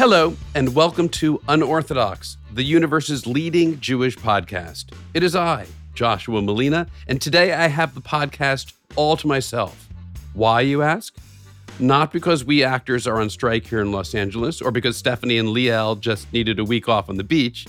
Hello, and welcome to Unorthodox, the universe's leading Jewish podcast. It is I, Joshua Malina, and today I have the podcast all to myself. Why, you ask? Not because we actors are on strike here in Los Angeles or because Stephanie and Liel just needed a week off on the beach,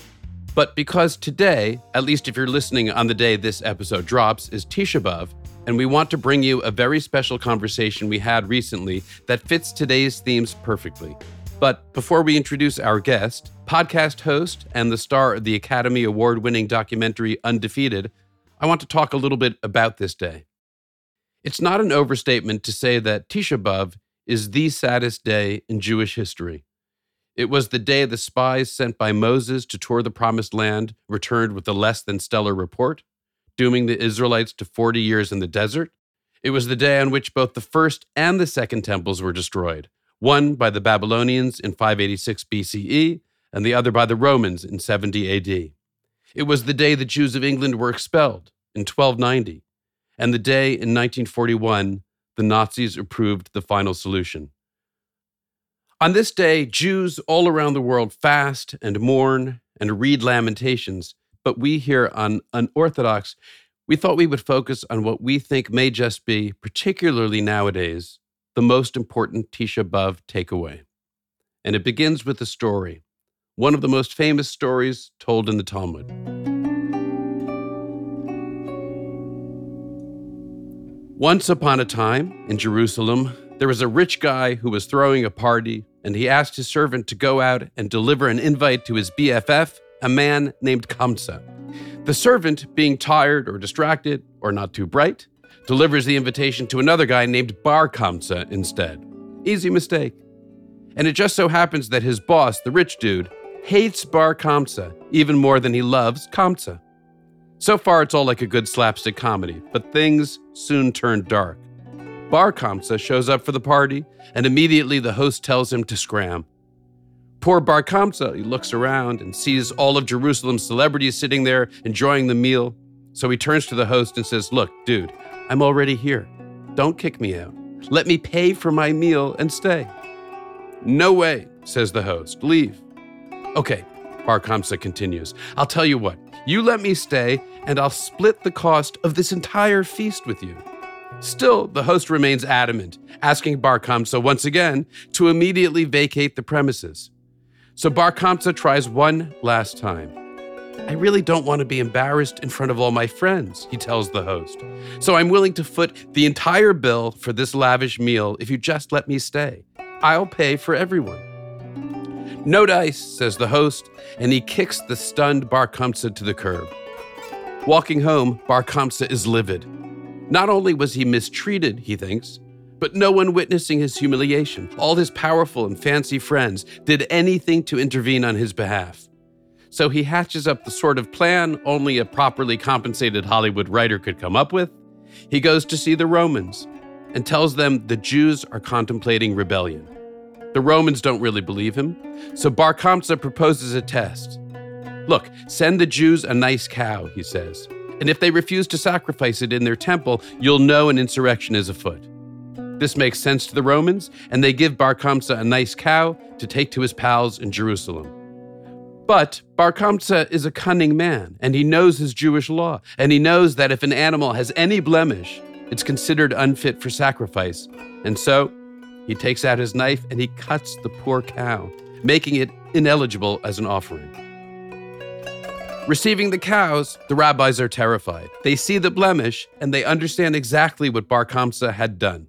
but because today, at least if you're listening on the day this episode drops, is Tisha B'Av, and we want to bring you a very special conversation we had recently that fits today's themes perfectly. But before we introduce our guest, podcast host and the star of the Academy Award winning documentary Undefeated, I want to talk a little bit about this day. It's not an overstatement to say that Tisha B'Av is the saddest day in Jewish history. It was the day the spies sent by Moses to tour the Promised Land returned with a less than stellar report dooming the Israelites to 40 years in the desert. It was the day on which both the first and the second temples were destroyed, one by the Babylonians in 586 BCE and the other by the Romans in 70 AD. It was the day the Jews of England were expelled in 1290, and the day in 1941 the Nazis approved the final solution. On this day, Jews all around the world fast and mourn and read lamentations but we here on Unorthodox, we thought we would focus on what we think may just be, particularly nowadays, the most important Tisha B'Av takeaway. And it begins with a story, one of the most famous stories told in the Talmud. Once upon a time in Jerusalem, there was a rich guy who was throwing a party, and he asked his servant to go out and deliver an invite to his BFF a man named Kamsa. The servant, being tired or distracted or not too bright, delivers the invitation to another guy named Bar Kamsa instead. Easy mistake. And it just so happens that his boss, the rich dude, hates Bar Kamsa even more than he loves Kamsa. So far, it's all like a good slapstick comedy, but things soon turn dark. Bar Kamsa shows up for the party, and immediately the host tells him to scram. Poor Bar Kamsa, he looks around and sees all of Jerusalem's celebrities sitting there enjoying the meal. So he turns to the host and says, Look, dude, I'm already here. Don't kick me out. Let me pay for my meal and stay. No way, says the host. Leave. Okay, Bar Kamsa continues. I'll tell you what, you let me stay, and I'll split the cost of this entire feast with you. Still, the host remains adamant, asking Bar Kamsa once again to immediately vacate the premises. So Bar Kamsa tries one last time. I really don't want to be embarrassed in front of all my friends, he tells the host. So I'm willing to foot the entire bill for this lavish meal if you just let me stay. I'll pay for everyone. No dice, says the host, and he kicks the stunned Bar to the curb. Walking home, Bar is livid. Not only was he mistreated, he thinks, but no one witnessing his humiliation, all his powerful and fancy friends, did anything to intervene on his behalf. So he hatches up the sort of plan only a properly compensated Hollywood writer could come up with. He goes to see the Romans and tells them the Jews are contemplating rebellion. The Romans don't really believe him, so Bar Kamsa proposes a test. Look, send the Jews a nice cow, he says, and if they refuse to sacrifice it in their temple, you'll know an insurrection is afoot. This makes sense to the Romans, and they give Bar Kamsa a nice cow to take to his pals in Jerusalem. But Bar Kamsa is a cunning man, and he knows his Jewish law, and he knows that if an animal has any blemish, it's considered unfit for sacrifice. And so he takes out his knife and he cuts the poor cow, making it ineligible as an offering. Receiving the cows, the rabbis are terrified. They see the blemish and they understand exactly what Bar Kamsa had done.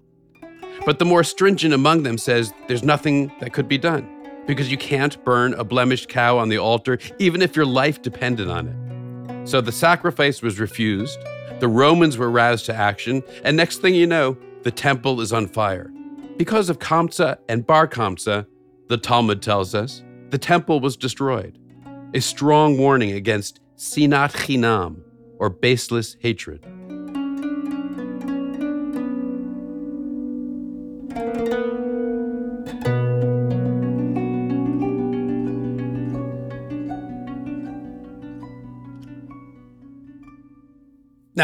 But the more stringent among them says there's nothing that could be done because you can't burn a blemished cow on the altar, even if your life depended on it. So the sacrifice was refused, the Romans were roused to action, and next thing you know, the temple is on fire. Because of Kamsa and Bar Kamsa, the Talmud tells us, the temple was destroyed. A strong warning against sinat chinam, or baseless hatred.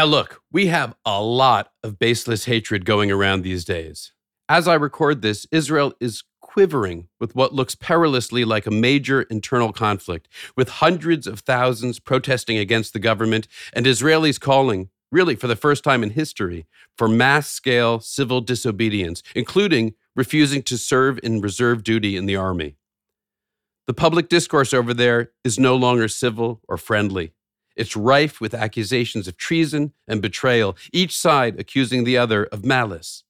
Now, look, we have a lot of baseless hatred going around these days. As I record this, Israel is quivering with what looks perilously like a major internal conflict, with hundreds of thousands protesting against the government and Israelis calling, really for the first time in history, for mass scale civil disobedience, including refusing to serve in reserve duty in the army. The public discourse over there is no longer civil or friendly. It's rife with accusations of treason and betrayal, each side accusing the other of malice.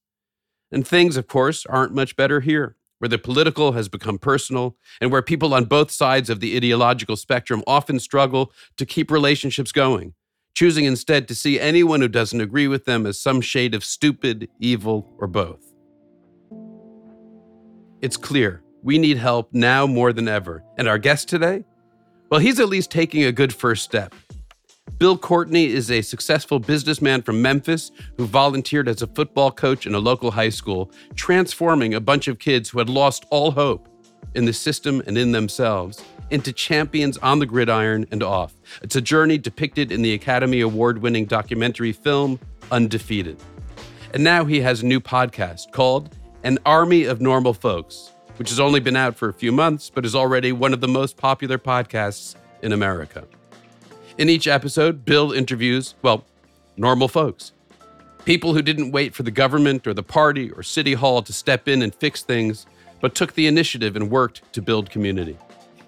And things, of course, aren't much better here, where the political has become personal and where people on both sides of the ideological spectrum often struggle to keep relationships going, choosing instead to see anyone who doesn't agree with them as some shade of stupid, evil, or both. It's clear we need help now more than ever. And our guest today? Well, he's at least taking a good first step. Bill Courtney is a successful businessman from Memphis who volunteered as a football coach in a local high school, transforming a bunch of kids who had lost all hope in the system and in themselves into champions on the gridiron and off. It's a journey depicted in the Academy Award winning documentary film Undefeated. And now he has a new podcast called An Army of Normal Folks, which has only been out for a few months, but is already one of the most popular podcasts in America. In each episode, Bill interviews, well, normal folks. People who didn't wait for the government or the party or city hall to step in and fix things, but took the initiative and worked to build community.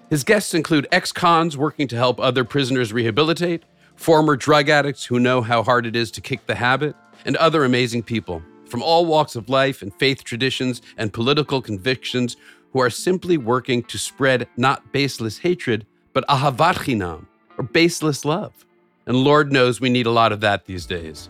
His guests include ex cons working to help other prisoners rehabilitate, former drug addicts who know how hard it is to kick the habit, and other amazing people from all walks of life and faith traditions and political convictions who are simply working to spread not baseless hatred, but ahavat chinam, or baseless love. And Lord knows we need a lot of that these days.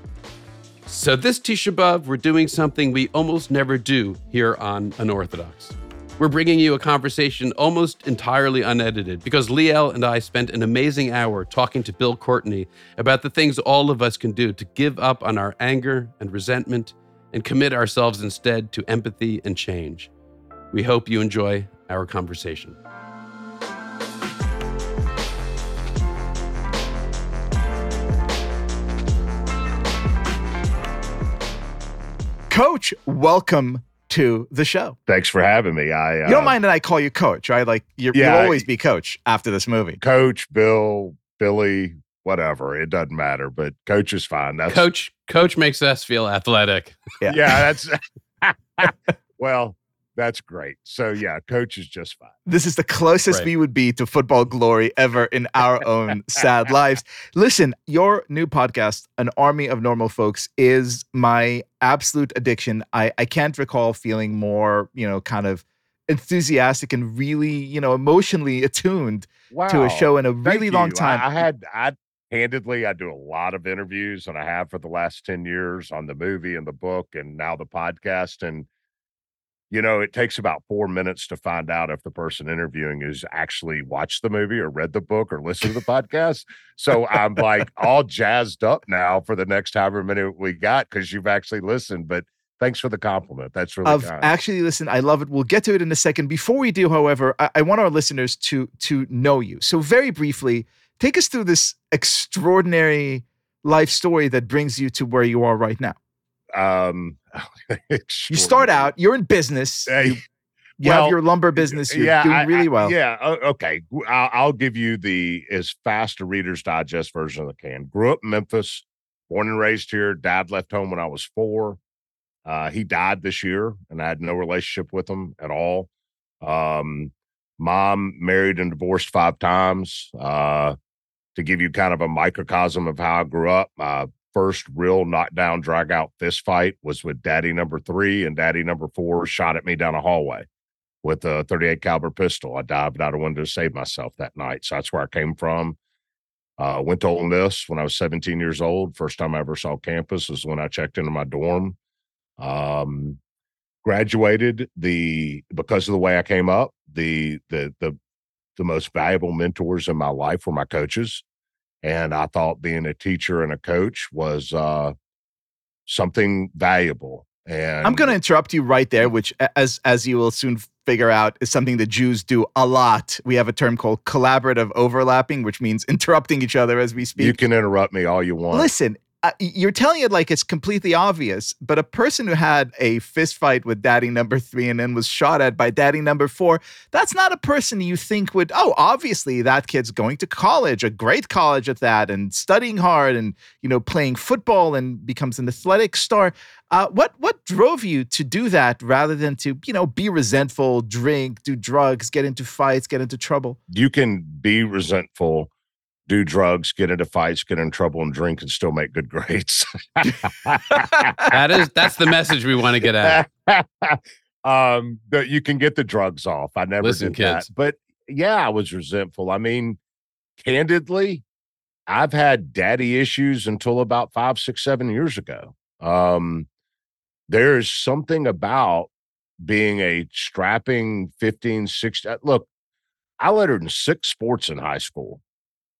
So, this Tisha B'Av, we're doing something we almost never do here on Unorthodox. We're bringing you a conversation almost entirely unedited because Liel and I spent an amazing hour talking to Bill Courtney about the things all of us can do to give up on our anger and resentment and commit ourselves instead to empathy and change. We hope you enjoy our conversation. Coach, welcome to the show. Thanks for having me. I uh, you don't mind that I call you Coach, right? Like you will Yeah, always be Coach after this movie. Coach, Bill, Billy, whatever. It doesn't matter, but Coach is fine. That's Coach, Coach makes us feel athletic. Yeah. Yeah, that's well, that's great. So yeah, Coach is just fine. This is the closest Right. we would be to football glory ever in our own sad lives. Listen, your new podcast, An Army of Normal Folks, is my absolute addiction. I, I can't recall feeling more, you know, kind of enthusiastic and really, you know, emotionally attuned Wow. to a show in a Thank really long you. time. I, I had I candidly I do a lot of interviews and I have for the last 10 years on the movie and the book and now the podcast and you know it takes about 4 minutes to find out if the person interviewing has actually watched the movie or read the book or listened to the podcast so I'm like all jazzed up now for the next however many we got cuz you've actually listened but thanks for the compliment that's really I've kind. actually listened. I love it. We'll get to it in a second. Before we do, however, I, I want our listeners to to know you. So very briefly, take us through this extraordinary life story that brings you to where you are right now. um You start out, you're in business. You you have your lumber business. You're doing I- really I- well. yeah. Okay. I'll, I'll give you the as fast a Reader's Digest version as I can. Grew up in Memphis, born and raised here. Dad left home when I was four. Uh, he died this year, and I had no relationship with him at all. Um, mom married and divorced five times. Uh, to give you kind of a microcosm of how I grew up, my first real knockdown, drag out fist fight was with daddy number three, and daddy number four shot at me down a hallway with a 38 caliber pistol. I dived out a window to save myself that night. So that's where I came from. Uh, went to Ole Miss when I was 17 years old. First time I ever saw campus was when I checked into my dorm. Um, graduated the because of the way I came up. The the the the most valuable mentors in my life were my coaches, and I thought being a teacher and a coach was uh, something valuable. And I'm going to interrupt you right there, which, as as you will soon figure out, is something that Jews do a lot. We have a term called collaborative overlapping, which means interrupting each other as we speak. you can interrupt me all you want. Listen, you're telling it like it's completely obvious, but a person who had a fist fight with daddy number three and then was shot at by daddy number four, that's not a person you think would, oh, obviously that kid's going to college, a great college at that, and studying hard and, you know, playing football and becomes an athletic star. Uh, what what drove you to do that rather than to, you know, be resentful, drink, do drugs, get into fights, get into trouble? You can be resentful do drugs, get into fights, get in trouble, and drink, and still make good grades. that is that's the message we want to get at. um, that you can get the drugs off. I never Listen, did kids. that, but yeah, I was resentful. I mean, candidly, I've had daddy issues until about five, six, seven years ago. Um, there's something about being a strapping 15, 16. Look, I lettered in six sports in high school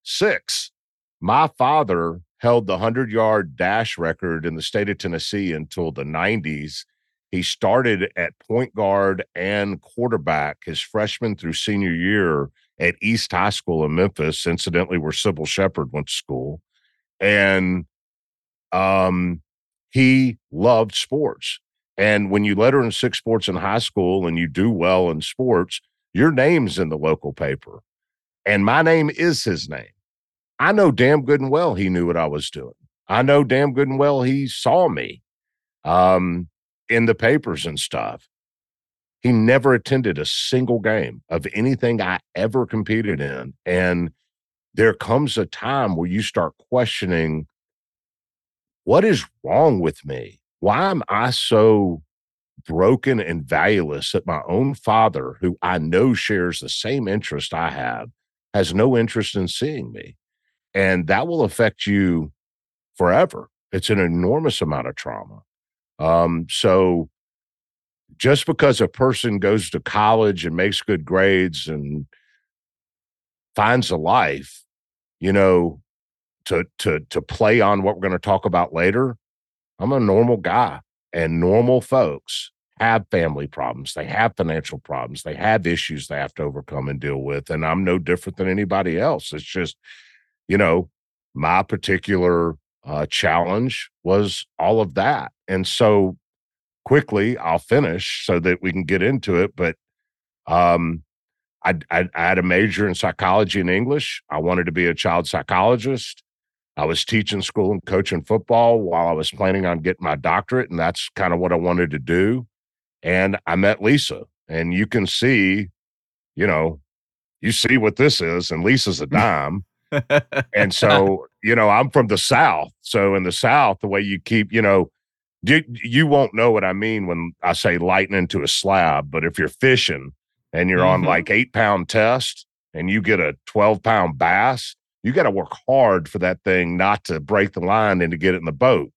six. My father held the 100 yard dash record in the state of Tennessee until the 90s. He started at point guard and quarterback his freshman through senior year at East High School in Memphis, incidentally, where Cybill Shepherd went to school. And um, he loved sports. And when you letter in six sports in high school and you do well in sports, your name's in the local paper. And my name is his name. I know damn good and well he knew what I was doing. I know damn good and well he saw me um, in the papers and stuff. He never attended a single game of anything I ever competed in. And there comes a time where you start questioning what is wrong with me? Why am I so broken and valueless that my own father, who I know shares the same interest I have, has no interest in seeing me? And that will affect you forever. It's an enormous amount of trauma. Um, so just because a person goes to college and makes good grades and finds a life, you know, to to to play on what we're going to talk about later, I'm a normal guy and normal folks have family problems, they have financial problems, they have issues they have to overcome and deal with and I'm no different than anybody else. It's just you know, my particular uh, challenge was all of that. And so quickly, I'll finish so that we can get into it. But um, I, I, I had a major in psychology and English. I wanted to be a child psychologist. I was teaching school and coaching football while I was planning on getting my doctorate. And that's kind of what I wanted to do. And I met Lisa. And you can see, you know, you see what this is. And Lisa's a dime and so, you know, I'm from the South. So in the South, the way you keep, you know, you, you won't know what I mean when I say lightning to a slab. But if you're fishing and you're mm-hmm. on like eight pound test and you get a 12 pound bass, you got to work hard for that thing not to break the line and to get it in the boat.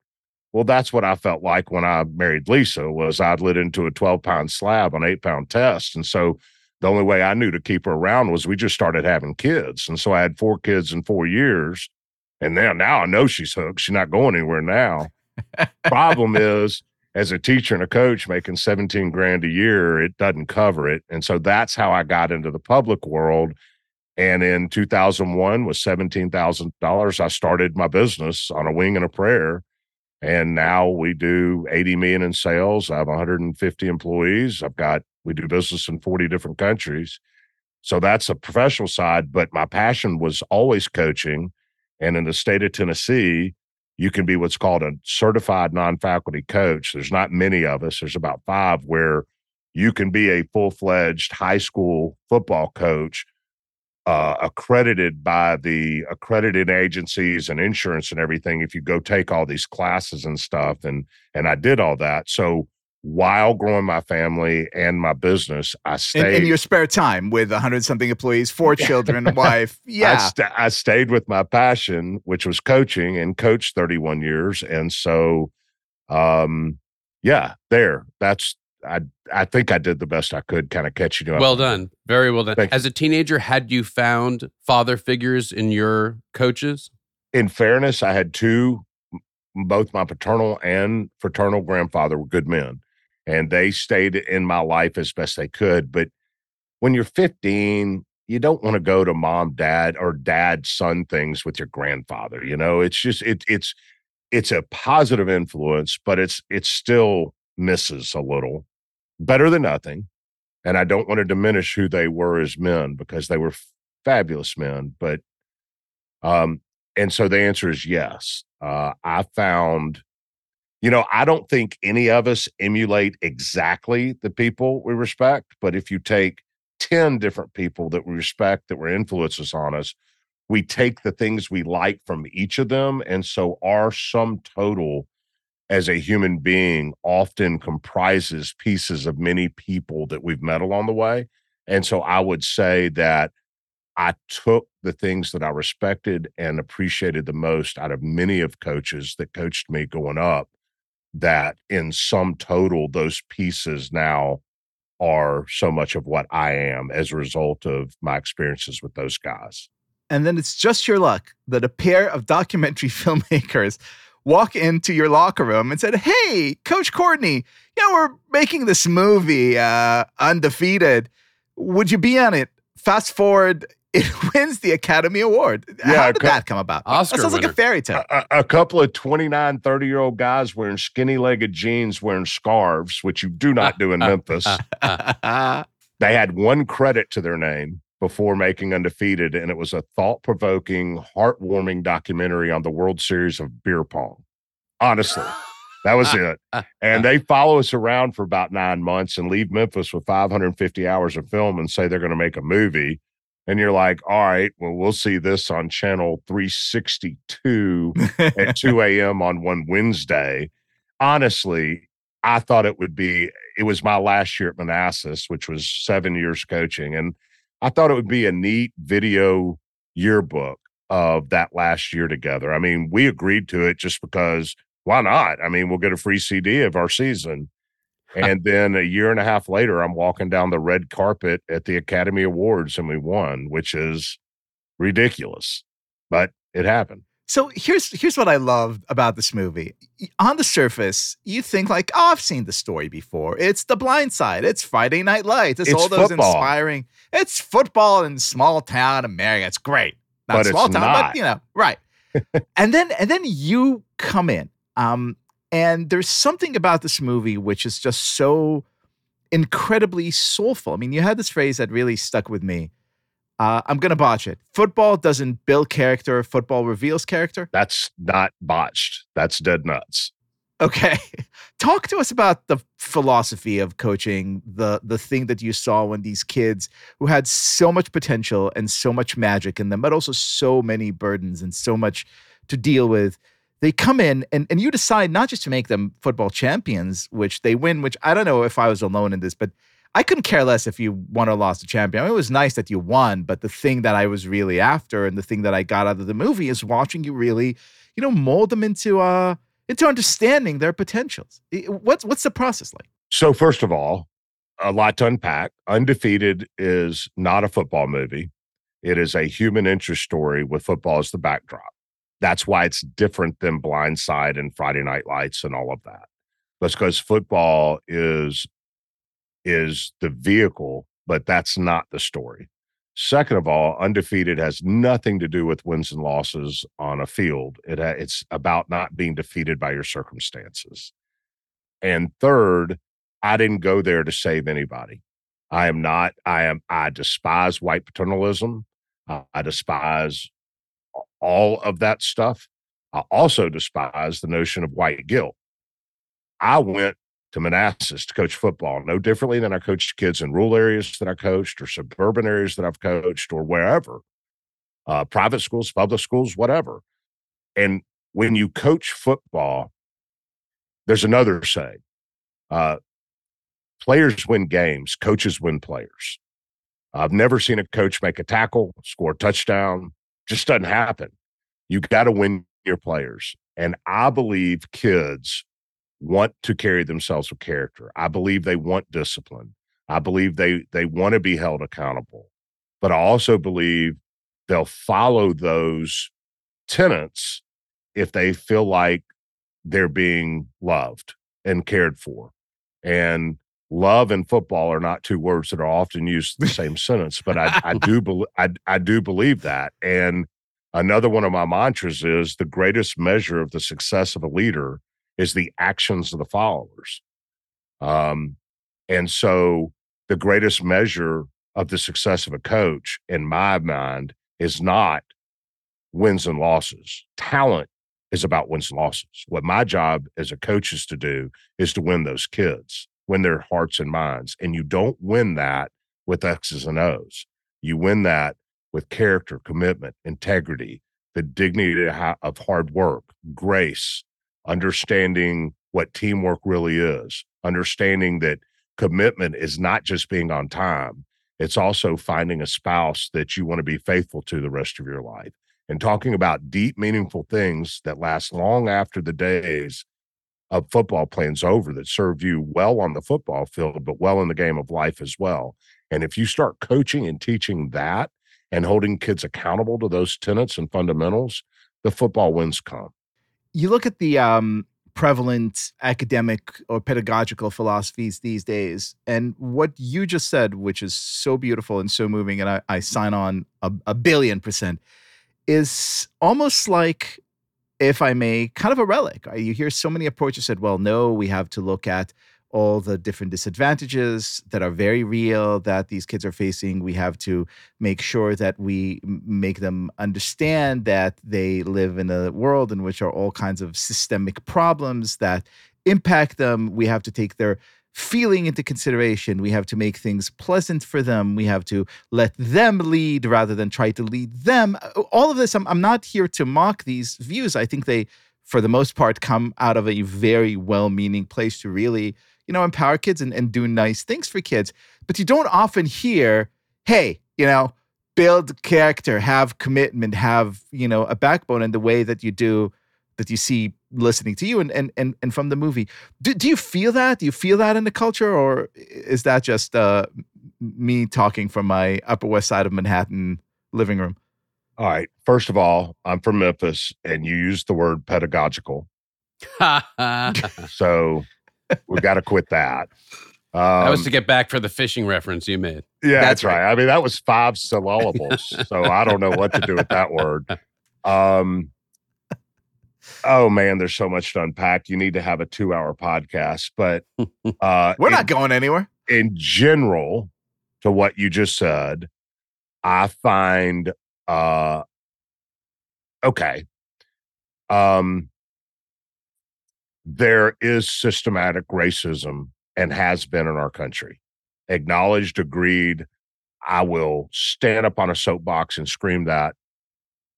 Well, that's what I felt like when I married Lisa was I'd lit into a 12 pound slab on eight pound test. And so the only way I knew to keep her around was we just started having kids. And so I had four kids in four years. And now, now I know she's hooked. She's not going anywhere now. Problem is, as a teacher and a coach making 17 grand a year, it doesn't cover it. And so that's how I got into the public world. And in 2001, with $17,000, I started my business on a wing and a prayer. And now we do 80 million in sales. I have 150 employees. I've got we do business in 40 different countries. So that's a professional side, but my passion was always coaching. And in the state of Tennessee, you can be what's called a certified non faculty coach. There's not many of us, there's about five where you can be a full fledged high school football coach. Uh, accredited by the accredited agencies and insurance and everything if you go take all these classes and stuff and and i did all that so while growing my family and my business. I stayed in, in your spare time with a hundred something employees, four children, a wife. Yeah, I, st- I, stayed with my passion, which was coaching, and coached 31 years. And so, um, yeah, there. That's I. I think I did the best I could, kind of catching you up. Well done, very well done. Thank As a teenager, had you found father figures in your coaches? In fairness, I had two both my paternal and fraternal grandfather were good men and they stayed in my life as best they could. But when you're 15, you don't want to go to mom, dad, or dad, son things with your grandfather. You know, it's just it, it's it's a positive influence, but it's it still misses a little. Better than nothing. And I don't want to diminish who they were as men because they were fabulous men. But um, and so the answer is yes. Uh, I found, you know, I don't think any of us emulate exactly the people we respect, but if you take 10 different people that we respect that were influences on us, we take the things we like from each of them. And so our sum total as a human being often comprises pieces of many people that we've met along the way. And so I would say that I took the things that I respected and appreciated the most out of many of coaches that coached me going up. That in sum total, those pieces now are so much of what I am as a result of my experiences with those guys. And then it's just your luck that a pair of documentary filmmakers walk into your locker room and said, Hey, Coach Courtney, you know, we're making this movie, uh, Undefeated. Would you be on it? Fast forward, it wins the Academy Award. Yeah, How did co- that come about? Oscar that sounds winner. like a fairy tale. A, a, couple of 29, 30 year old guys wearing skinny legged jeans, wearing scarves, which you do not do in Memphis. they had one credit to their name before making Undefeated, and it was a thought provoking, heartwarming documentary on the World Series of beer pong. Honestly, that was it. And they follow us around for about nine months and leave Memphis with 550 hours of film and say they're going to make a movie. And you're like, all right, well, we'll see this on channel 362 at 2 a.m. on one Wednesday. Honestly, I thought it would be, it was my last year at Manassas, which was seven years coaching. And I thought it would be a neat video yearbook of that last year together. I mean, we agreed to it just because why not? I mean, we'll get a free CD of our season. And then a year and a half later, I'm walking down the red carpet at the Academy Awards and we won, which is ridiculous, but it happened. So here's here's what I love about this movie. On the surface, you think like, oh, I've seen the story before. It's The Blind Side. It's Friday Night Lights. It's, It's all those football. inspiring. It's football in small town America. It's great. Not But it's small town, not. but you know, right. and then and then you come in. Um, and there's something about this movie which is just so incredibly soulful. I mean, you had this phrase that really stuck with me. Uh, I'm gonna botch it. Football doesn't build character. Football reveals character. That's not botched. That's dead nuts. Okay. Talk to us about the philosophy of coaching, the the thing that you saw when these kids who had so much potential and so much magic in them, but also so many burdens and so much to deal with. They come in and, and you decide not just to make them football champions, which they win, which I don't know if I was alone in this, but I couldn't care less if you won or lost a champion. I mean, it was nice that you won, but the thing that I was really after and the thing that I got out of the movie is watching you really, you know, mold them into uh into understanding their potentials. What's what's the process like? So, first of all, a lot to unpack. Undefeated is not a football movie. It is a human interest story with football as the backdrop. That's why it's different than Blind Side and Friday Night Lights and all of that. That's because football is is the vehicle, but that's not the story. Second of all, undefeated has nothing to do with wins and losses on a field. It it's about not being defeated by your circumstances. And third, I didn't go there to save anybody. I am not. I am. I despise white paternalism. Uh, I despise all of that stuff. I also despise the notion of white guilt. I went to Manassas to coach football, no differently than I coached kids in rural areas that I coached, or suburban areas that I've coached, or wherever, uh, private schools, public schools, whatever. And when you coach football, there's another saying: uh, players win games, coaches win players. I've never seen a coach make a tackle, score a touchdown. Just doesn't happen. You got to win your players, and I believe kids want to carry themselves with character. I believe they want discipline. I believe they they want to be held accountable. But I also believe they'll follow those tenets if they feel like they're being loved and cared for. And love and football are not two words that are often used in the same sentence, but I, I do believe I, I do believe that. And Another one of my mantras is the greatest measure of the success of a leader is the actions of the followers. Um, and so the greatest measure of the success of a coach, in my mind, is not wins and losses. Talent is about wins and losses. What my job as a coach is to do is to win those kids, win their hearts and minds. And you don't win that with X's and O's. You win that with character, commitment, integrity, the dignity of hard work, grace, understanding what teamwork really is, understanding that commitment is not just being on time, it's also finding a spouse that you want to be faithful to the rest of your life and talking about deep, meaningful things that last long after the days of football plans over that serve you well on the football field, but well in the game of life as well. And if you start coaching and teaching that and holding kids accountable to those tenets and fundamentals, the football wins come. You look at the um, prevalent academic or pedagogical philosophies these days, and what you just said, which is so beautiful and so moving, and I, I sign on a, a billion percent is almost like, if I may, kind of a relic. You hear so many approaches said, well, no, we have to look at all the different disadvantages that are very real that these kids are facing. We have to make sure that we make them understand that they live in a world in which are all kinds of systemic problems that impact them. We have to take their feeling into consideration. We have to make things pleasant for them. We have to let them lead rather than try to lead them. Uh, all of this, I'm, I'm not here to mock these views. I think they, for the most part, come out of a very well meaning place to really, you know, empower kids and, and do nice things for kids. But you don't often hear, hey, you know, build character, have commitment, have, you know, a backbone in the way that you do that you see listening to you and and and, and from the movie. Do, do you feel that? Do you feel that in the culture, or is that just uh, me talking from my Upper West Side of Manhattan living room? All right. First of all, I'm from Memphis, and you used the word pedagogical. so we've got to quit that. Um, that was to um, get back for the fishing reference you made. Yeah, that's, that's right. right. I mean, that was five syllables. so I don't know what to do with that word. Um, Oh man, there's so much to unpack. You need to have a two hour podcast, but uh, we're in, not going anywhere. In general, to what you just said, I find uh okay. Um there is systematic racism and has been in our country. Acknowledged, agreed. I will stand up on a soapbox and scream that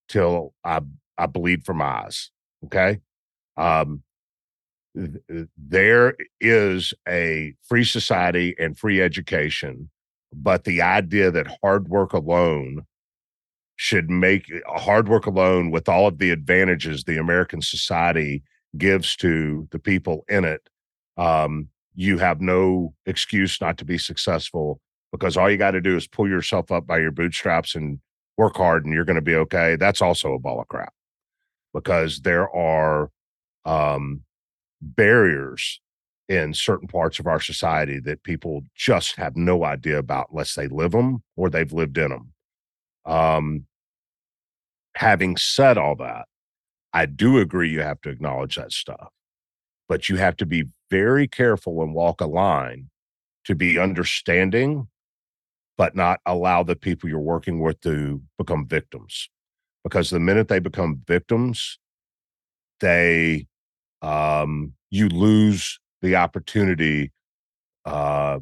till I I bleed from eyes. Okay. Um, th- there is a free society and free education, but the idea that hard work alone should make uh, hard work alone with all of the advantages the American society gives to the people in it, um, you have no excuse not to be successful because all you got to do is pull yourself up by your bootstraps and work hard and you're going to be okay. That's also a ball of crap because there are um, barriers in certain parts of our society that people just have no idea about unless they live them or they've lived in them. Um, having said all that, I do agree you have to acknowledge that stuff, but you have to be very careful and walk a line to be understanding, but not allow the people you're working with to become victims because the minute they become victims, they um, you lose the opportunity uh,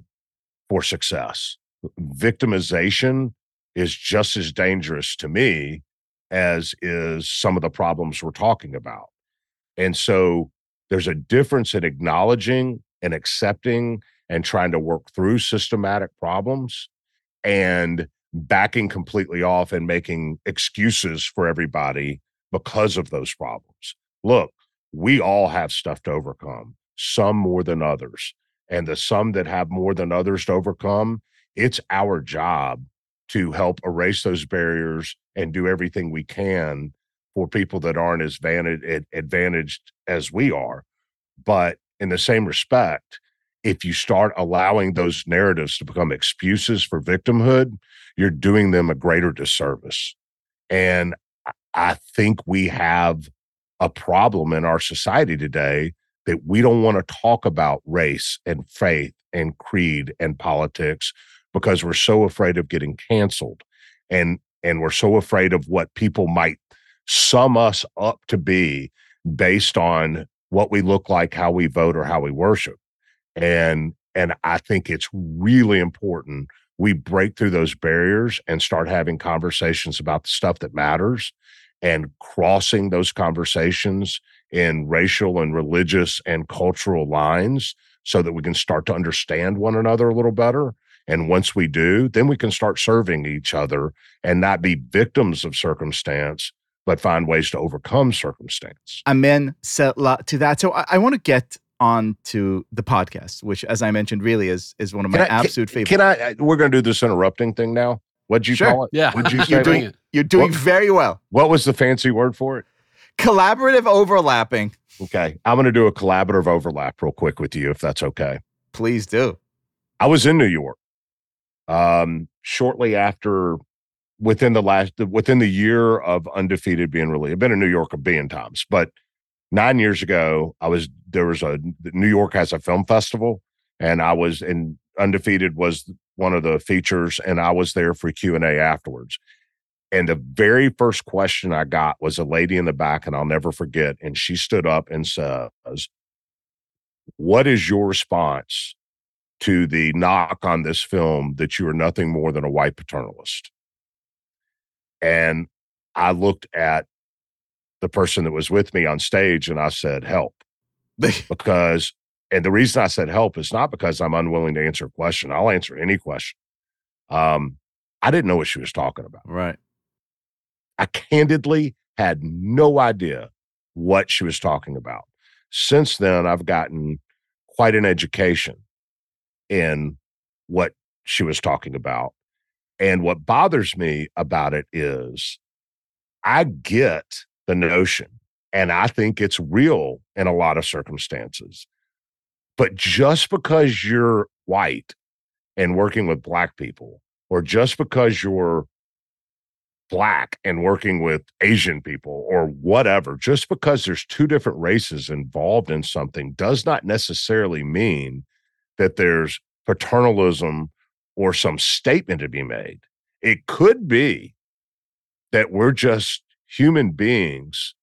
for success. Victimization is just as dangerous to me as is some of the problems we're talking about. And so there's a difference in acknowledging and accepting and trying to work through systematic problems and backing completely off and making excuses for everybody because of those problems. Look, we all have stuff to overcome, some more than others. And the some that have more than others to overcome, it's our job to help erase those barriers and do everything we can for people that aren't as advantaged as we are. But in the same respect, if you start allowing those narratives to become excuses for victimhood, you're doing them a greater disservice. And I think we have a problem in our society today that we don't want to talk about race and faith and creed and politics because we're so afraid of getting canceled and and we're so afraid of what people might sum us up to be based on what we look like how we vote or how we worship and and i think it's really important we break through those barriers and start having conversations about the stuff that matters and crossing those conversations in racial and religious and cultural lines so that we can start to understand one another a little better. And once we do, then we can start serving each other and not be victims of circumstance, but find ways to overcome circumstance. Amen. To that. So I, I want to get on to the podcast, which, as I mentioned, really is is one of my I, absolute can, favorites. Can I? We're going to do this interrupting thing now. What'd you sure. call it? Yeah, What'd you say? you're doing it. You're doing what, very well. What was the fancy word for it? Collaborative overlapping. Okay, I'm going to do a collaborative overlap real quick with you, if that's okay. Please do. I was in New York, um, shortly after, within the last, within the year of undefeated being released. I've been in New York a billion times, but nine years ago, I was there was a New York has a film festival, and I was in undefeated was one of the features, and I was there for Q and A afterwards. And the very first question I got was a lady in the back, and I'll never forget. And she stood up and says, What is your response to the knock on this film that you are nothing more than a white paternalist? And I looked at the person that was with me on stage and I said, Help. because, and the reason I said help is not because I'm unwilling to answer a question. I'll answer any question. Um, I didn't know what she was talking about. Right. I candidly had no idea what she was talking about. Since then, I've gotten quite an education in what she was talking about. And what bothers me about it is I get the notion, and I think it's real in a lot of circumstances. But just because you're white and working with black people, or just because you're black and working with Asian people or whatever, just because there's two different races involved in something does not necessarily mean that there's paternalism or some statement to be made. It could be that we're just human beings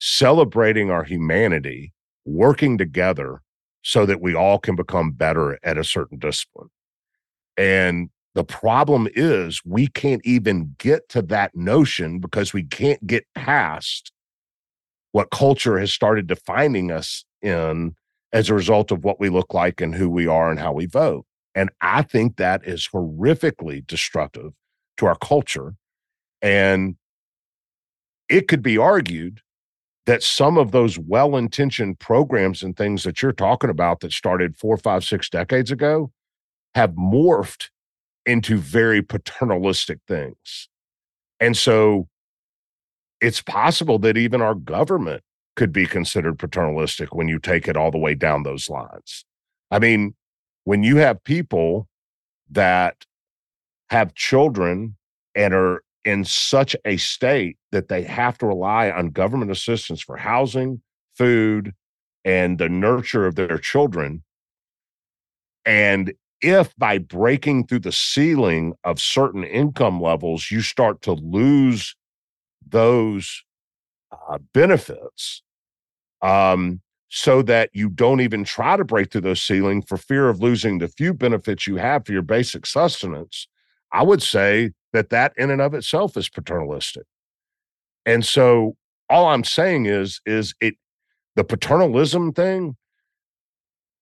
celebrating our humanity, working together so that we all can become better at a certain discipline. And the problem is we can't even get to that notion because we can't get past what culture has started defining us in as a result of what we look like and who we are and how we vote. And I think that is horrifically destructive to our culture. And it could be argued that some of those well intentioned programs and things that you're talking about that started four, five, six decades ago have morphed into very paternalistic things. And so it's possible that even our government could be considered paternalistic when you take it all the way down those lines. I mean, when you have people that have children and are in such a state that they have to rely on government assistance for housing, food, and the nurture of their children. And if by breaking through the ceiling of certain income levels, you start to lose those uh, benefits, um, so that you don't even try to break through those ceiling for fear of losing the few benefits you have for your basic sustenance, I would say that that in and of itself is paternalistic. And so all I'm saying is, is it the paternalism thing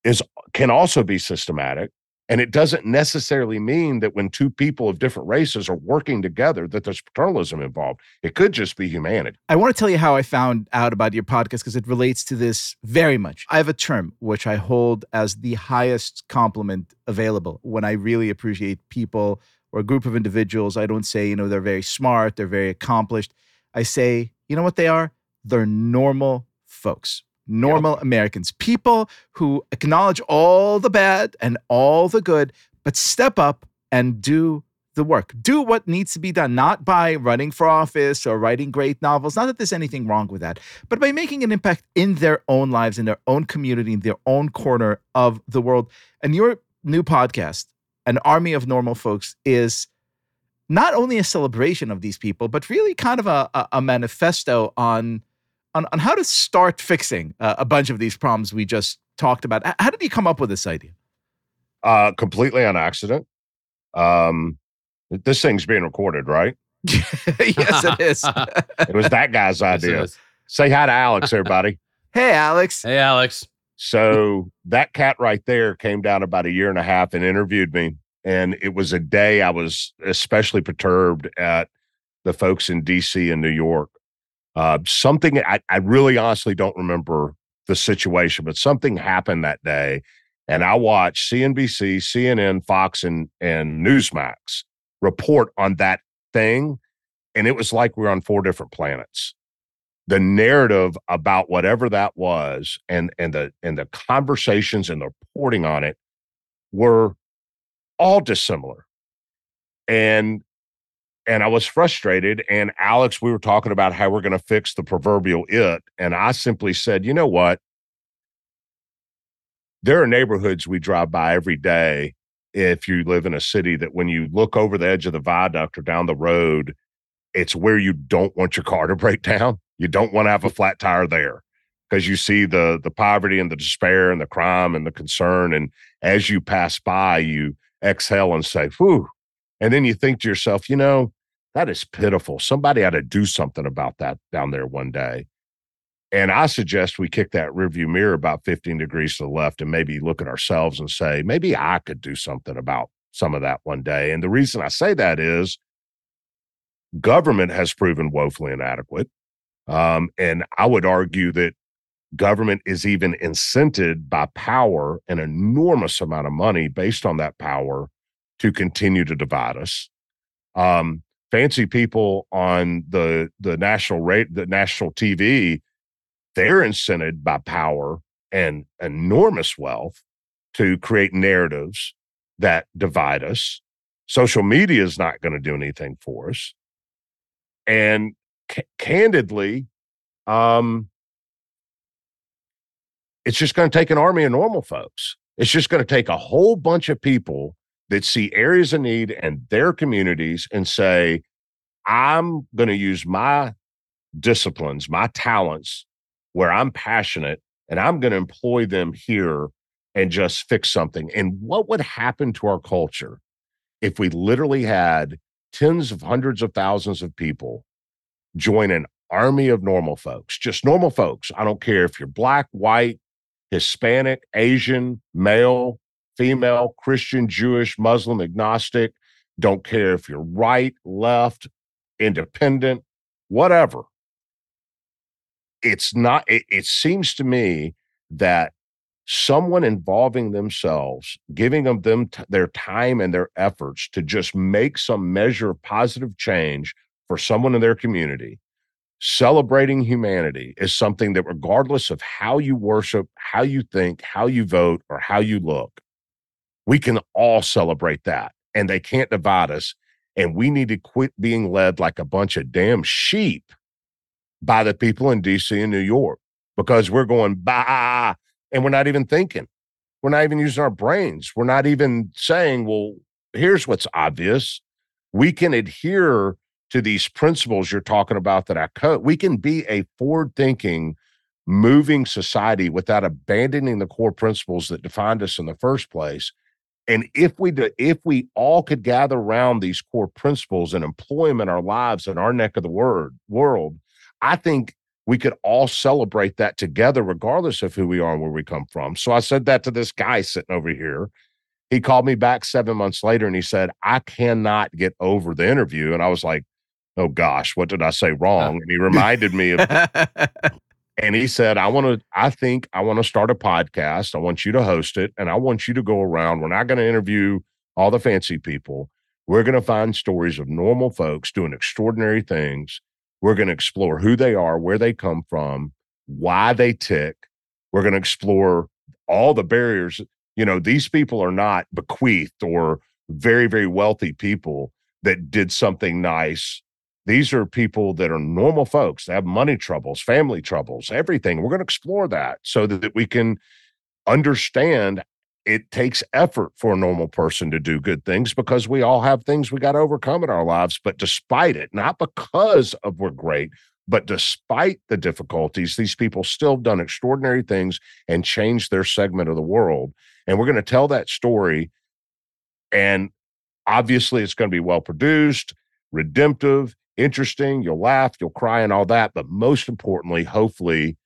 is can also be systematic and it doesn't necessarily mean that when two people of different races are working together that there's paternalism involved. It could just be humanity. I want to tell you how I found out about your podcast because it relates to this very much. I have a term which I hold as the highest compliment available when I really appreciate people or a group of individuals. I don't say, you know, they're very smart, they're very accomplished. I say, you know what they are? They're normal folks normal yep. Americans, people who acknowledge all the bad and all the good, but step up and do the work. Do what needs to be done, not by running for office or writing great novels. Not that there's anything wrong with that, but by making an impact in their own lives, in their own community, in their own corner of the world. And your new podcast, An Army of Normal Folks, is not only a celebration of these people, but really kind of a, a, a manifesto on, on, on how to start fixing uh, a bunch of these problems we just talked about. How did you come up with this idea? Uh, completely on accident. Um, this thing's being recorded, right? yes, it is. it was that guy's idea. Say hi to Alex, everybody. hey, Alex. Hey, Alex. So that cat right there came down about a year and a half and interviewed me. And it was a day I was especially perturbed at the folks in DC and New York. Uh, something I, I really honestly don't remember the situation, but something happened that day. And I watched CNBC, CNN, Fox, and, and Newsmax report on that thing. And it was like we we're on four different planets. The narrative about whatever that was and and the and the conversations and the reporting on it were all dissimilar. And and I was frustrated. And Alex, we were talking about how we're going to fix the proverbial it. And I simply said, you know what? There are neighborhoods we drive by every day. If you live in a city that when you look over the edge of the viaduct or down the road, it's where you don't want your car to break down. You don't want to have a flat tire there because you see the the poverty and the despair and the crime and the concern. And as you pass by, you exhale and say, whew. And then you think to yourself, you know, that is pitiful. Somebody ought to do something about that down there one day. And I suggest we kick that rearview mirror about 15 degrees to the left and maybe look at ourselves and say, maybe I could do something about some of that one day. And the reason I say that is government has proven woefully inadequate. Um, and I would argue that government is even incented by power an enormous amount of money based on that power to continue to divide us. Um, fancy people on the the national rate the national TV, they're incented by power and enormous wealth to create narratives that divide us. Social media is not going to do anything for us. And c- candidly, um, it's just going to take an army of normal folks. It's just going to take a whole bunch of people that see areas of need and their communities and say, I'm going to use my disciplines, my talents where I'm passionate, and I'm going to employ them here and just fix something. And what would happen to our culture if we literally had tens of hundreds of thousands of people join an army of normal folks, just normal folks? I don't care if you're black, white, Hispanic, Asian, male, female, Christian, Jewish, Muslim, agnostic. Don't care if you're right, left, independent, whatever. It's not, it, it seems to me that someone involving themselves, giving them, them t- their time and their efforts to just make some measure of positive change for someone in their community, celebrating humanity is something that, regardless of how you worship, how you think, how you vote, or how you look, we can all celebrate that. And they can't divide us. And we need to quit being led like a bunch of damn sheep by the people in DC and New York because we're going bah and we're not even thinking. We're not even using our brains. We're not even saying, well, here's what's obvious. We can adhere to these principles you're talking about that I coach. We can be a forward thinking, moving society without abandoning the core principles that defined us in the first place. And if we do, if we all could gather around these core principles and employ them in our lives in our neck of the word world, I think we could all celebrate that together, regardless of who we are and where we come from. So I said that to this guy sitting over here. He called me back seven months later and he said, I cannot get over the interview. And I was like, oh gosh, what did I say uh, wrong? And he reminded me of and he said, I want to, I think I want to start a podcast. I want you to host it and I want you to go around. We're not going to interview all the fancy people. We're going to find stories of normal folks doing extraordinary things. We're going to explore who they are, where they come from, why they tick. We're going to explore all the barriers. You know, these people are not bequeathed or very, very wealthy people. that did something nice. These are people that are normal folks. They have money troubles, family troubles, everything. We're going to explore that so that, we can understand it takes effort for a normal person to do good things because we all have things we got to overcome in our lives. But despite it, not because of we're great, but despite the difficulties, these people still have done extraordinary things and changed their segment of the world. And we're going to tell that story. And obviously, it's going to be well produced, redemptive, interesting. You'll laugh, you'll cry, and all that. But most importantly, hopefully,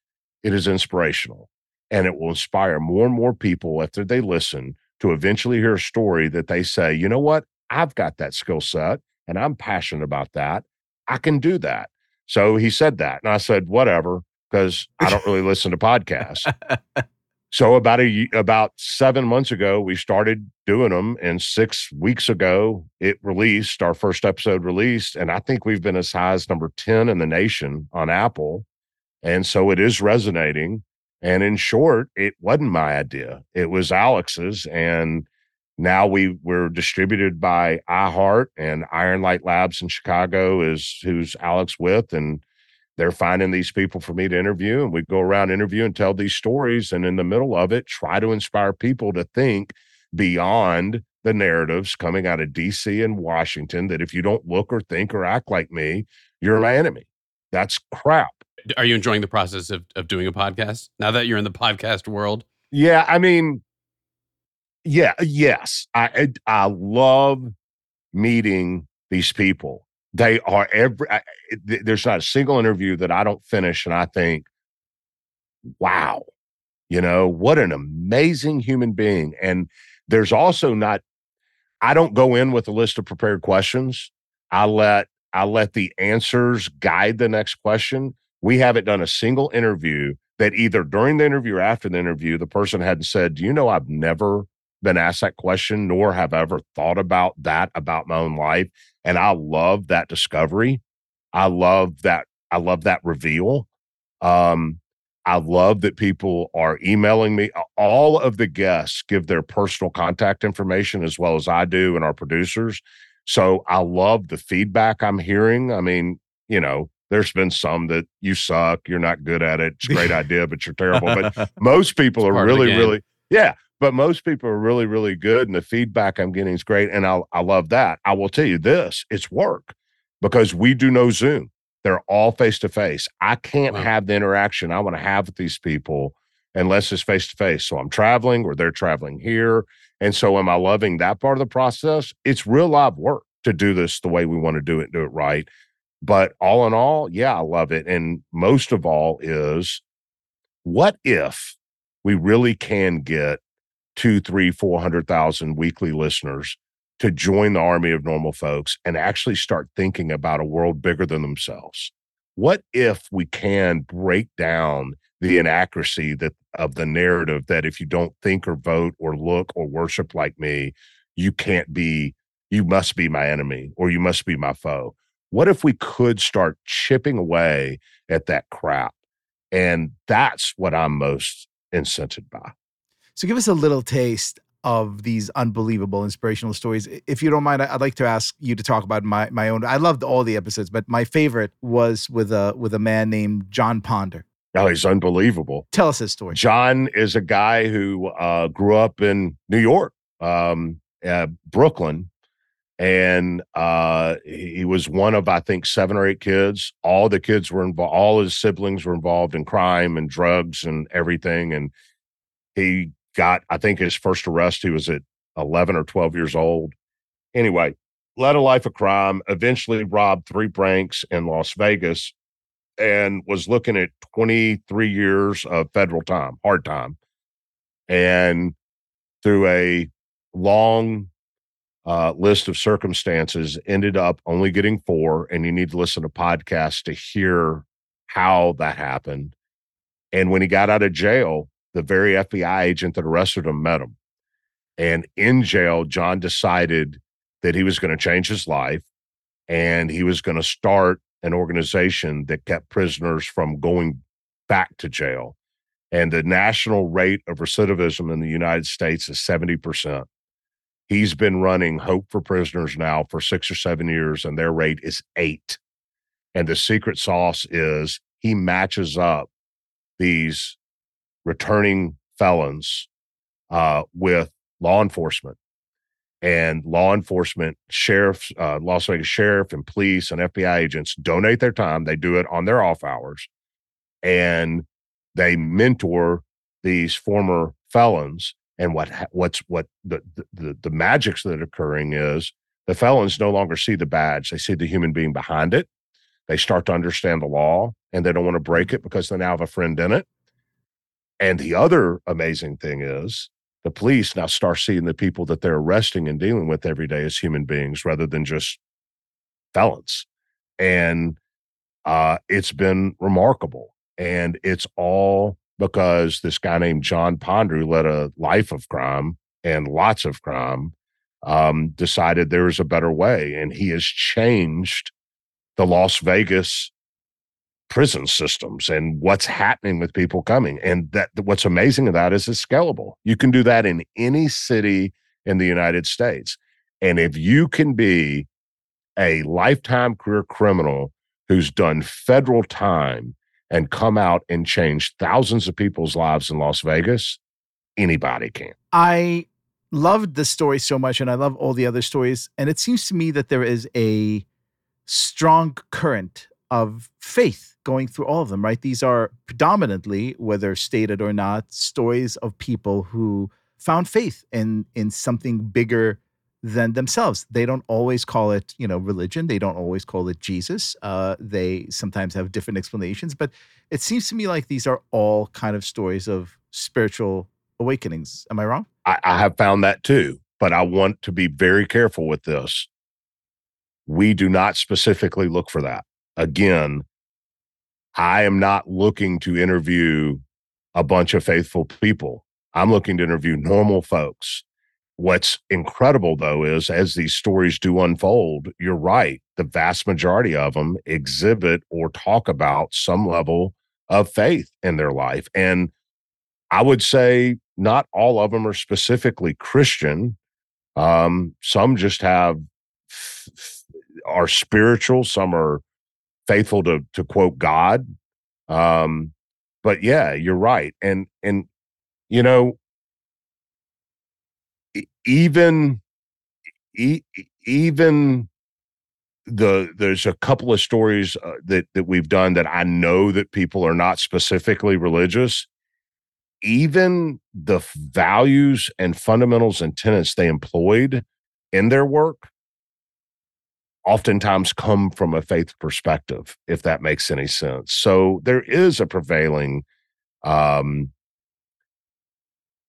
it is inspirational and it will inspire more and more people after they listen to eventually hear a story that they say, you know what? I've got that skill set and I'm passionate about that. I can do that. So he said that. And I said, whatever, because I don't really listen to podcasts. so about a about seven months ago, we started doing them, and six weeks ago, it released. Our first episode released, and I think we've been as high as number ten in the nation on Apple, and so it is resonating. And in short, it wasn't my idea; it was Alex's, and now we we're distributed by iHeart and Iron Light Labs in Chicago is who's Alex with, and they're finding these people for me to interview, and we go around interview and tell these stories, and in the middle of it, try to inspire people to think beyond the narratives coming out of DC and Washington that if you don't look or think or act like me, you're my enemy. That's crap. Are you enjoying the process of, of doing a podcast now that you're in the podcast world? Yeah, I mean, yeah, yes, I I love meeting these people. They are every. I, there's not a single interview that I don't finish and I think, wow, you know what an amazing human being. And there's also not. I don't go in with a list of prepared questions. I let I let the answers guide the next question. We haven't done a single interview that either during the interview or after the interview, the person hadn't said, Do you know I've never been asked that question, nor have I ever thought about that about my own life. And I love that discovery. I love that. I love that reveal. Um, I love that people are emailing me. All of the guests give their personal contact information as well as I do and our producers. So I love the feedback I'm hearing. I mean, you know, there's been some that you suck, you're not good at it. It's a great idea, but you're terrible. But most people are really, really, yeah but most people are really really good and the feedback i'm getting is great and i i love that. I will tell you this it's work because we do no zoom. They're all face to face i can't wow. have the interaction i want to have with these people unless it's face to face so i'm traveling or they're traveling here and so am i loving that part of the process? It's real live work to do this the way we want to do it do it right. But all in all yeah i love it and most of all is what if we really can get two, three, four hundred thousand weekly listeners to join the army of normal folks and actually start thinking about a world bigger than themselves. What if we can break down the inaccuracy that of the narrative that if you don't think or vote or look or worship like me, you can't be, you must be my enemy or you must be my foe. What if we could start chipping away at that crap? And that's what I'm most incented by. So give us a little taste of these unbelievable inspirational stories. If you don't mind, I'd like to ask you to talk about my my own. I loved all the episodes, but my favorite was with a with a man named John Ponder. Oh, he's unbelievable. Tell us his story. John is a guy who uh, grew up in New York, um, uh, Brooklyn, and uh, he was one of I think seven or eight kids. All the kids were involved. All his siblings were involved in crime and drugs and everything, and he got, I think, his first arrest. He was at 11 or 12 years old. Anyway, led a life of crime, eventually robbed three banks in Las Vegas and was looking at 23 years of federal time, hard time. And through a long uh, list of circumstances, ended up only getting four. And you need to listen to podcasts to hear how that happened. And when he got out of jail, the very FBI agent that arrested him met him. And in jail, John decided that he was going to change his life and he was going to start an organization that kept prisoners from going back to jail. And the national rate of recidivism in the United States is 70%. He's been running Hope for Prisoners now for six or seven years, and their rate is eight. And the secret sauce is he matches up these returning felons uh, with law enforcement and law enforcement, sheriffs, uh, Las Vegas sheriff and police and FBI agents donate their time. They do it on their off hours and they mentor these former felons. And what what's what the the the magics that are occurring is the felons no longer see the badge; they see the human being behind it. They start to understand the law, and they don't want to break it because they now have a friend in it. And the other amazing thing is the police now start seeing the people that they're arresting and dealing with every day as human beings rather than just felons. And uh, it's been remarkable. And it's all because this guy named John Ponder, led a life of crime and lots of crime, um, decided there was a better way. And he has changed the Las Vegas prison systems and what's happening with people coming. And that what's amazing about that is it's scalable. You can do that in any city in the United States. And if you can be a lifetime career criminal who's done federal time and come out and change thousands of people's lives in Las Vegas, anybody can. I loved the story so much and I love all the other stories. And it seems to me that there is a strong current of faith going through all of them, right? These are predominantly, whether stated or not, stories of people who found faith in in something bigger than themselves. They don't always call it, you know, religion. They don't always call it Jesus. Uh, they sometimes have different explanations, but it seems to me like these are all kind of stories of spiritual awakenings. Am I wrong? I, I have found that too, but I want to be very careful with this. We do not specifically look for that again, I am not looking to interview a bunch of faithful people. I'm looking to interview normal folks. What's incredible though is as these stories do unfold, you're right. The vast majority of them exhibit or talk about some level of faith in their life. And I would say not all of them are specifically Christian. Um, some just have are spiritual, some are faithful to to quote God. Um, but yeah, you're right, and and you know, even even the there's a couple of stories uh, that that we've done that I know that people are not specifically religious. Even the values and fundamentals and tenets they employed in their work oftentimes come from a faith perspective, if that makes any sense. So there is a prevailing um,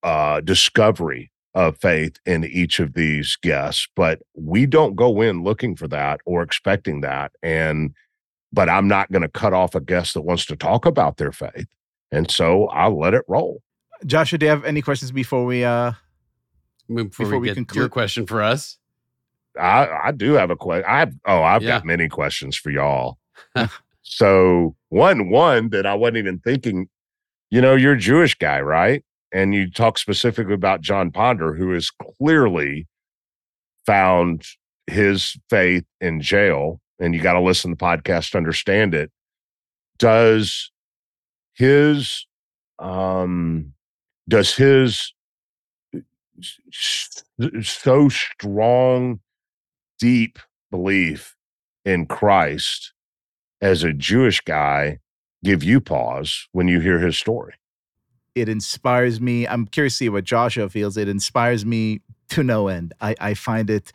uh, discovery of faith in each of these guests, but we don't go in looking for that or expecting that. And but I'm not going to cut off a guest that wants to talk about their faith, and so I'll let it roll. Joshua, do you have any questions before we uh before, before we, we get conclude? your question for us? I I do have a question. I have, oh, I've yeah. got many questions for y'all. so one one that I wasn't even thinking. You know, you're a Jewish guy, right? And you talk specifically about John Ponder, who has clearly found his faith in jail, and you got to listen to the podcast to understand it. Does his um does his so strong deep belief in Christ as a Jewish guy give you pause when you hear his story? It inspires me. I'm curious to see what Joshua feels. It inspires me to no end. I, I find it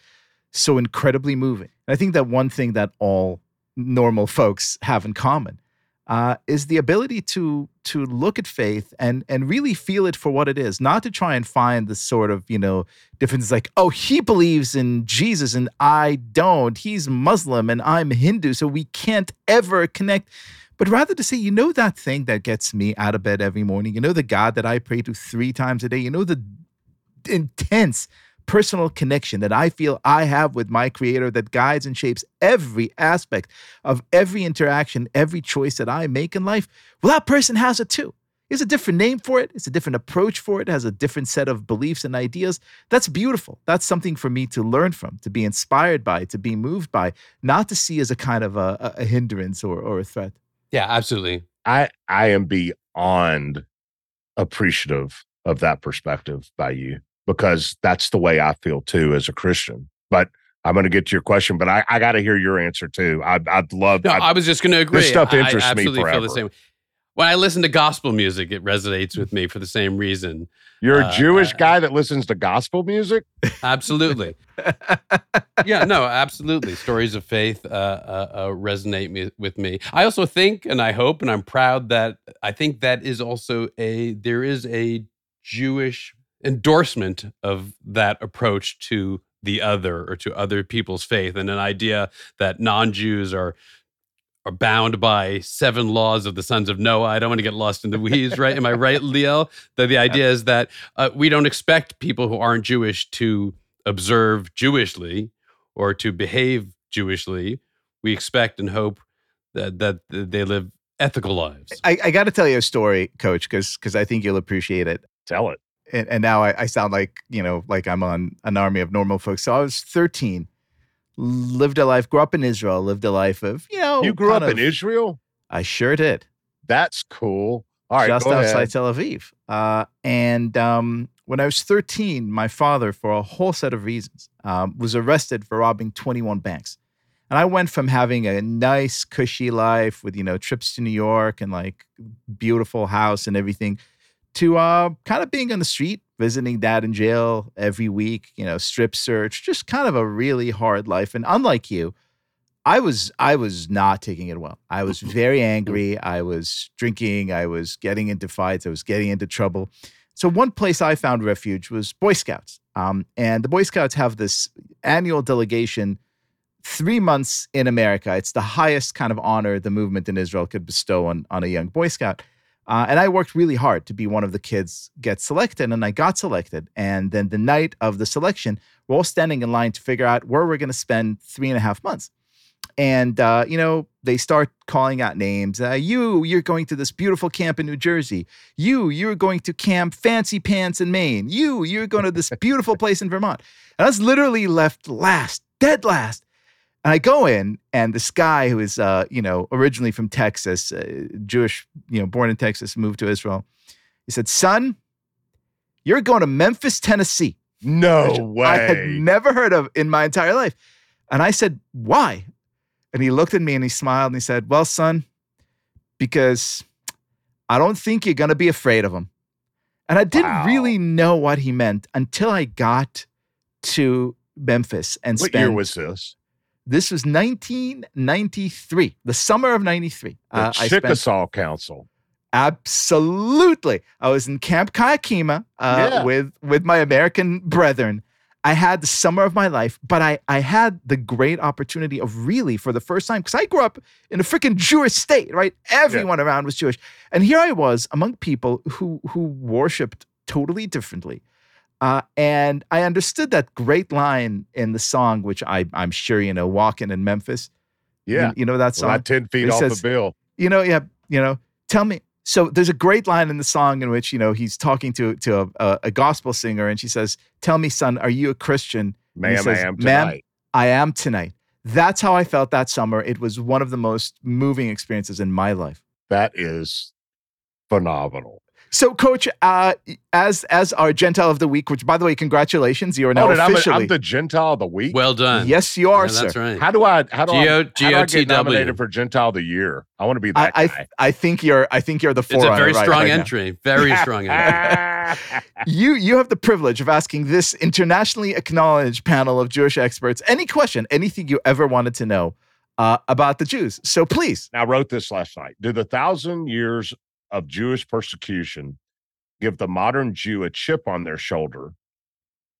so incredibly moving. And I think that one thing that all normal folks have in common uh, is the ability to to look at faith and and really feel it for what it is, not to try and find the sort of you know differences like oh he believes in Jesus and I don't, he's Muslim and I'm Hindu, so we can't ever connect. But rather to say, you know, that thing that gets me out of bed every morning, you know, the God that I pray to three times a day, you know, the intense personal connection that I feel I have with my creator that guides and shapes every aspect of every interaction, every choice that I make in life, well, that person has it too. It's a different name for it. It's a different approach for it. It has a different set of beliefs and ideas. That's beautiful. That's something for me to learn from, to be inspired by, to be moved by, not to see as a kind of a, a hindrance or, or a threat. Yeah, absolutely. I I am beyond appreciative of that perspective by you because that's the way I feel too as a Christian. But I'm going to get to your question, but I, I got to hear your answer too. I, I'd love. No, I'd, I was just going to agree. This stuff I- interests I me absolutely feel the same. When I listen to gospel music, it resonates with me for the same reason. you're a uh, Jewish uh, guy that listens to gospel music. Absolutely. yeah, no, absolutely. Stories of faith uh, uh, uh, resonate me, with me. I also think, and I hope, and I'm proud that I think that is also a there is a Jewish endorsement of that approach to the other or to other people's faith, and an idea that non-Jews are are bound by seven laws of the sons of Noah. I don't want to get lost in the weeds, right? Am I right, Liel? That the idea is that uh, we don't expect people who aren't Jewish to observe Jewishly or to behave Jewishly. We expect and hope that that they live ethical lives. I, I got to tell you a story, Coach, because because I think you'll appreciate it. Tell it. And, and now I, I sound like you know like I'm on an army of normal folks. So I was 13, lived a life, grew up in Israel, lived a life of you know. you grew up kind in Israel. I sure did. That's cool. All right, just outside ahead. Tel Aviv. Uh, and um, when I was 13, my father, for a whole set of reasons, um, was arrested for robbing 21 banks. And I went from having a nice, cushy life with, you know, trips to New York and like beautiful house and everything to uh, kind of being on the street, visiting dad in jail every week, you know, strip search, just kind of a really hard life. And unlike you, I was I was not taking it well. I was very angry. I was drinking. I was getting into fights. I was getting into trouble. So one place I found refuge was Boy Scouts, um, and the Boy Scouts have this annual delegation, three months in America. It's the highest kind of honor the movement in Israel could bestow on on a young Boy Scout. Uh, and I worked really hard to be one of the kids get selected, and I got selected. And then the night of the selection, we're all standing in line to figure out where we're going to spend three and a half months and uh, you know they start calling out names. Uh, you, you're going to this beautiful camp in New Jersey. You, you're going to Camp Fancy Pants in Maine. You, you're going to this beautiful place in Vermont. And I was literally left last, dead last. And I go in, and this guy who is, uh, you know, originally from Texas, uh, Jewish, you know, born in Texas, moved to Israel. He said, "Son, you're going to Memphis, Tennessee." No way. I had never heard of in my entire life. And I said, Why? And he looked at me and he smiled and he said, Well, son, because I don't think you're going to be afraid of him. And I didn't Wow. really know what he meant until I got to Memphis and what spent. year was this? This was 1993, the summer of 93. The Uh, I spent Chickasaw Council. Absolutely. I was in Camp Kia Kima uh, Yeah. with with my American brethren. I had the summer of my life, but I I had the great opportunity of really for the first time because I grew up in a freaking Jewish state, right? Everyone around was Jewish, and here I was among people who who worshipped totally differently. Uh, and I understood that great line in the song, which I I'm sure you know, "Walking in Memphis." Yeah. you, know that song Well, not 10 feet off says- the bill. you know, yeah, you know, tell me. So there's a great line in the song in which you know he's talking to to a, a, a gospel singer, and she says, "Tell me, son, are you a Christian?" Ma'am, says, I am "Ma'am. I am tonight. That's how I felt that summer. It was one of the most moving experiences in my life. That is phenomenal. So, Coach, uh, as as our Gentile of the Week, which by the way, congratulations, you are now Oh, and I'm, officially. I'm the Gentile of the week. Well done. yes, you are, Yeah, sir. that's right. how do I how do I, G-O- how do I get G-O-T-W. nominated for Gentile of the year? I want to be I, that guy. I I think you're I think you're the It's a very right- strong right entry. Very strong entry. you you have the privilege of asking this internationally acknowledged panel of Jewish experts any question, anything you ever wanted to know uh, about the Jews. So please, I wrote this last night. Do the thousand years of Jewish persecution give the modern Jew a chip on their shoulder?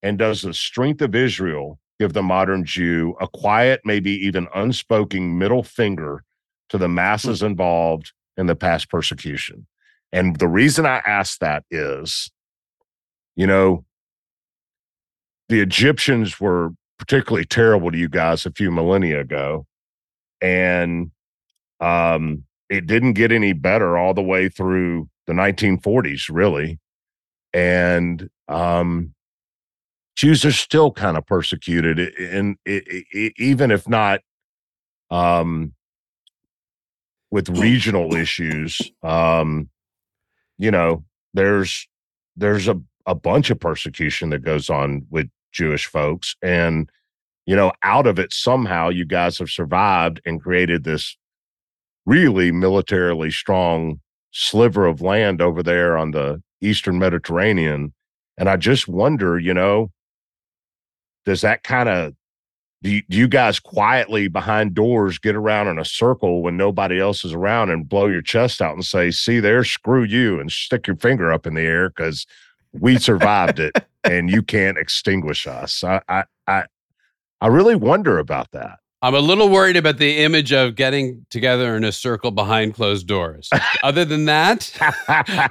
And does the strength of Israel give the modern Jew a quiet, maybe even unspoken middle finger to the masses involved in the past persecution? And the reason I ask that is, you know, the Egyptians were particularly terrible to you guys a few millennia ago. And um, it didn't get any better all the way through the 1940s, really. And um, Jews are still kind of persecuted, and even if not um, with regional issues, um, you know, there's there's a, a bunch of persecution that goes on with Jewish folks, and you know, out of it somehow you guys have survived and created this really militarily strong sliver of land over there on the eastern Mediterranean. And I just wonder, you know, does that kind of do you, do you, guys quietly behind doors get around in a circle when nobody else is around and blow your chest out and say, see there, screw you, and stick your finger up in the air because we survived it and you can't extinguish us? I, I, I, I really wonder about that. I'm a little worried about the image of getting together in a circle behind closed doors. other than that,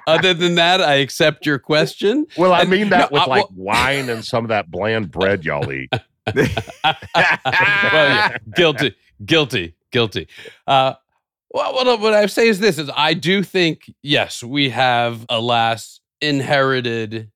other than that, I accept your question. Well, I mean that no, with I, like well, wine and some of that bland bread y'all eat. well, yeah, guilty, guilty, guilty. Uh, well, what, what I say is this: is I do think yes, we have, alas, inherited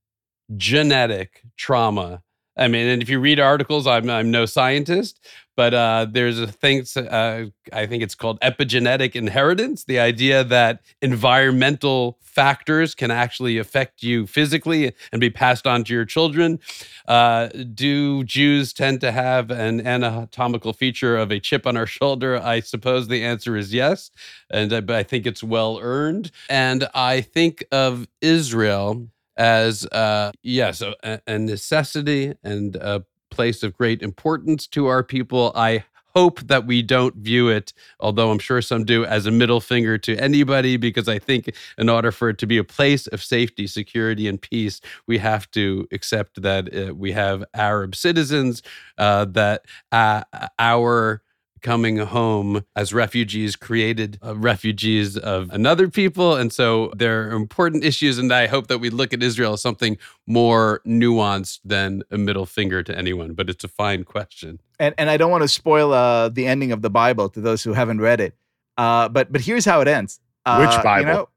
genetic trauma I mean, and if you read articles, I'm I'm no scientist, but uh, there's a thing. Uh, I think it's called epigenetic inheritance. The idea that environmental factors can actually affect you physically and be passed on to your children. Uh, do Jews tend to have an anatomical feature of a chip on our shoulder? I suppose the answer is yes, and uh, I think it's well earned. And I think of Israel as uh, yes, a, a necessity and a place of great importance to our people. I hope that we don't view it, although I'm sure some do, as a middle finger to anybody, because I think in order for it to be a place of safety, security, and peace, we have to accept that uh, we have Arab citizens, uh, that uh, our coming home as refugees created uh, refugees of another people. And so there are important issues. And I hope that we look at Israel as something more nuanced than a middle finger to anyone. But it's a fine question. And, and I don't want to spoil uh, the ending of the Bible to those who haven't read it. Uh, but but here's how it ends. Uh, Which Bible? You know,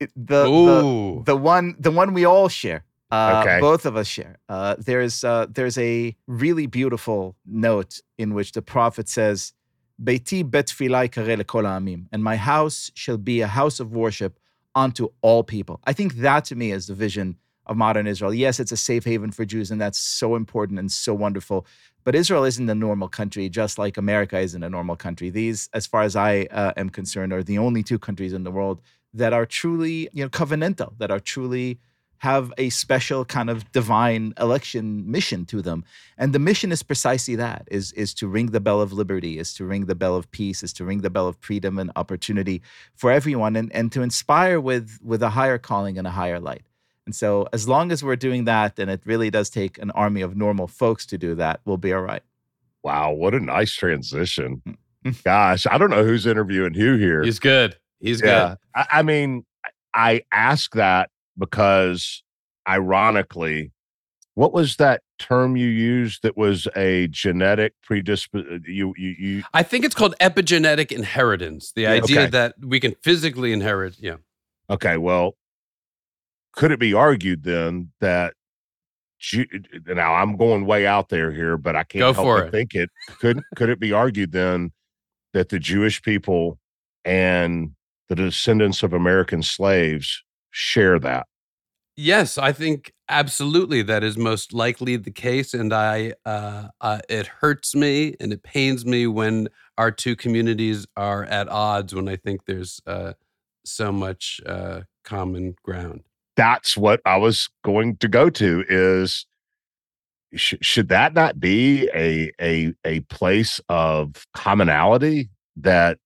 the, the, the one the one we all share. Uh, okay. Both of us share. Uh, there's uh, there's a really beautiful note in which the prophet says, Beiti bet amim, and my house shall be a house of worship unto all people. I think that to me is the vision of modern Israel. Yes, it's a safe haven for Jews, and that's so important and so wonderful. But Israel isn't a normal country, just like America isn't a normal country. These, as far as I uh, am concerned, are the only two countries in the world that are truly, you know, covenantal, that are truly have a special kind of divine election mission to them. And the mission is precisely that is is to ring the bell of liberty is to ring the bell of peace is to ring the bell of freedom and opportunity for everyone and, and to inspire with with a higher calling and a higher light. And so as long as we're doing that and it really does take an army of normal folks to do that we'll be all right. Wow what a nice transition. Mm. gosh i don't know who's interviewing who here. He's good. He's yeah. good I, I mean i ask that because ironically, what was that term you used that was a genetic predisposition? Uh, you, you, you. I think it's called epigenetic inheritance. The idea okay. that we can physically inherit. Yeah. Okay. Well, could it be argued then that uh, uh, now I'm going way out there here, but I can't Go help but it. think it could could it be argued then that the Jewish people and the descendants of American slaves share that. Yes, I think absolutely that is most likely the case, and I uh, uh, it hurts me and it pains me when our two communities are at odds. When I think there's uh, so much uh, common ground. That's what I was going to go to. Is sh- should that not be a a a place of commonality that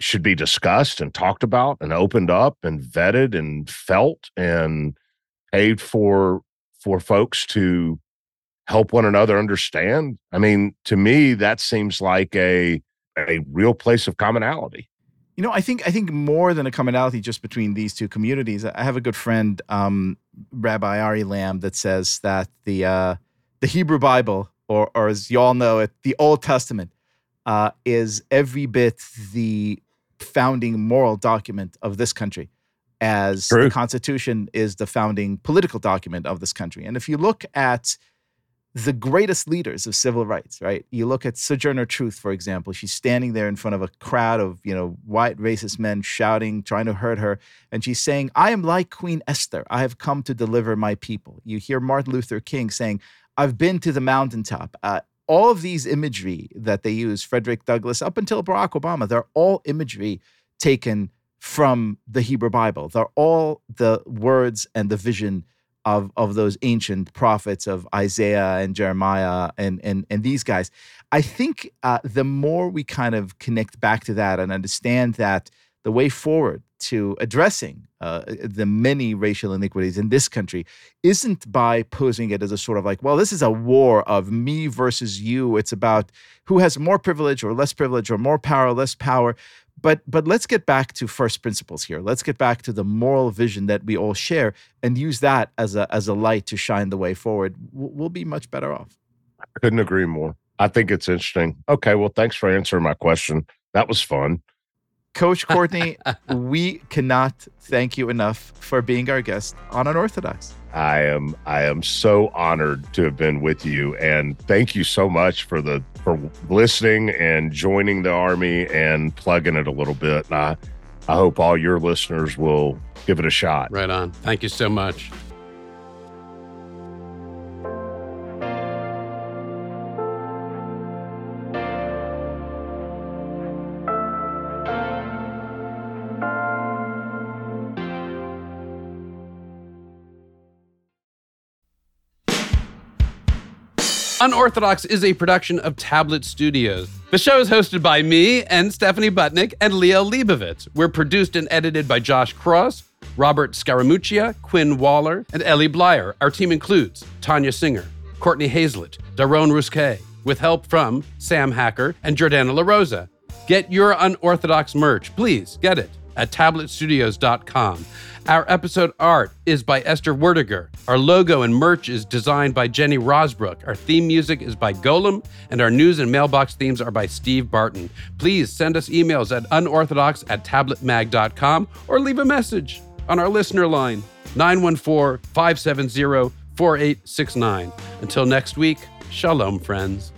should be discussed and talked about and opened up and vetted and felt and paid for for folks to help one another understand. I mean to me that seems like a a real place of commonality. You know i think i think more than a commonality just between these two communities i have a good friend um, rabbi ari lamm that says that the uh, the hebrew bible or or as you all know it the old testament uh, is every bit the founding moral document of this country. as True. the Constitution is the founding political document of this country. And if you look at the greatest leaders of civil rights, right? You look at Sojourner Truth, for example. She's standing there in front of a crowd of, you know, white racist men shouting, trying to hurt her. And she's saying, I am like Queen Esther. I have come to deliver my people. You hear Martin Luther King saying, I've been to the mountaintop. Uh, all of these imagery that they use, Frederick Douglass, up until Barack Obama, they're all imagery taken from the Hebrew Bible. They're all the words and the vision of, of those ancient prophets of Isaiah and Jeremiah and, and, and these guys. I think uh, the more we kind of connect back to that and understand that the way forward to addressing uh, the many racial iniquities in this country isn't by posing it as a sort of like, well, this is a war of me versus you. It's about who has more privilege or less privilege or more power or less power. But but let's get back to first principles here. Let's get back to the moral vision that we all share and use that as a as a light to shine the way forward. We'll, be much better off. Couldn't agree more. I think it's interesting. Okay, well, thanks for answering my question. That was fun. Coach Courtney, we cannot thank you enough for being our guest on Unorthodox. I am I am so honored to have been with you and thank you so much for the for listening and joining the army and plugging it a little bit. And I I hope all your listeners will give it a shot. Right on. Thank you so much. Unorthodox is a production of Tablet Studios. The show is hosted by me and Stephanie Butnick and Liel Leibovitz. We're produced and edited by Josh Kross, Robert Scaramuccia, Quinn Waller, and Ellie Blyer. Our team includes Tanya Singer, Courtney Hazlett, Daron Rusquet, with help from Sam Hacker and Jordana La Rosa. Get your unorthodox merch, please get it at tabletstudios.com. Our episode art is by Esther Werdiger. Our logo and merch is designed by Jenny Rosbrook. Our theme music is by Golem, and our news and mailbox themes are by Steve Barton. Please send us emails at unorthodox at tabletmag.com or leave a message on our listener line 914 570 4869. Until next week, shalom, friends.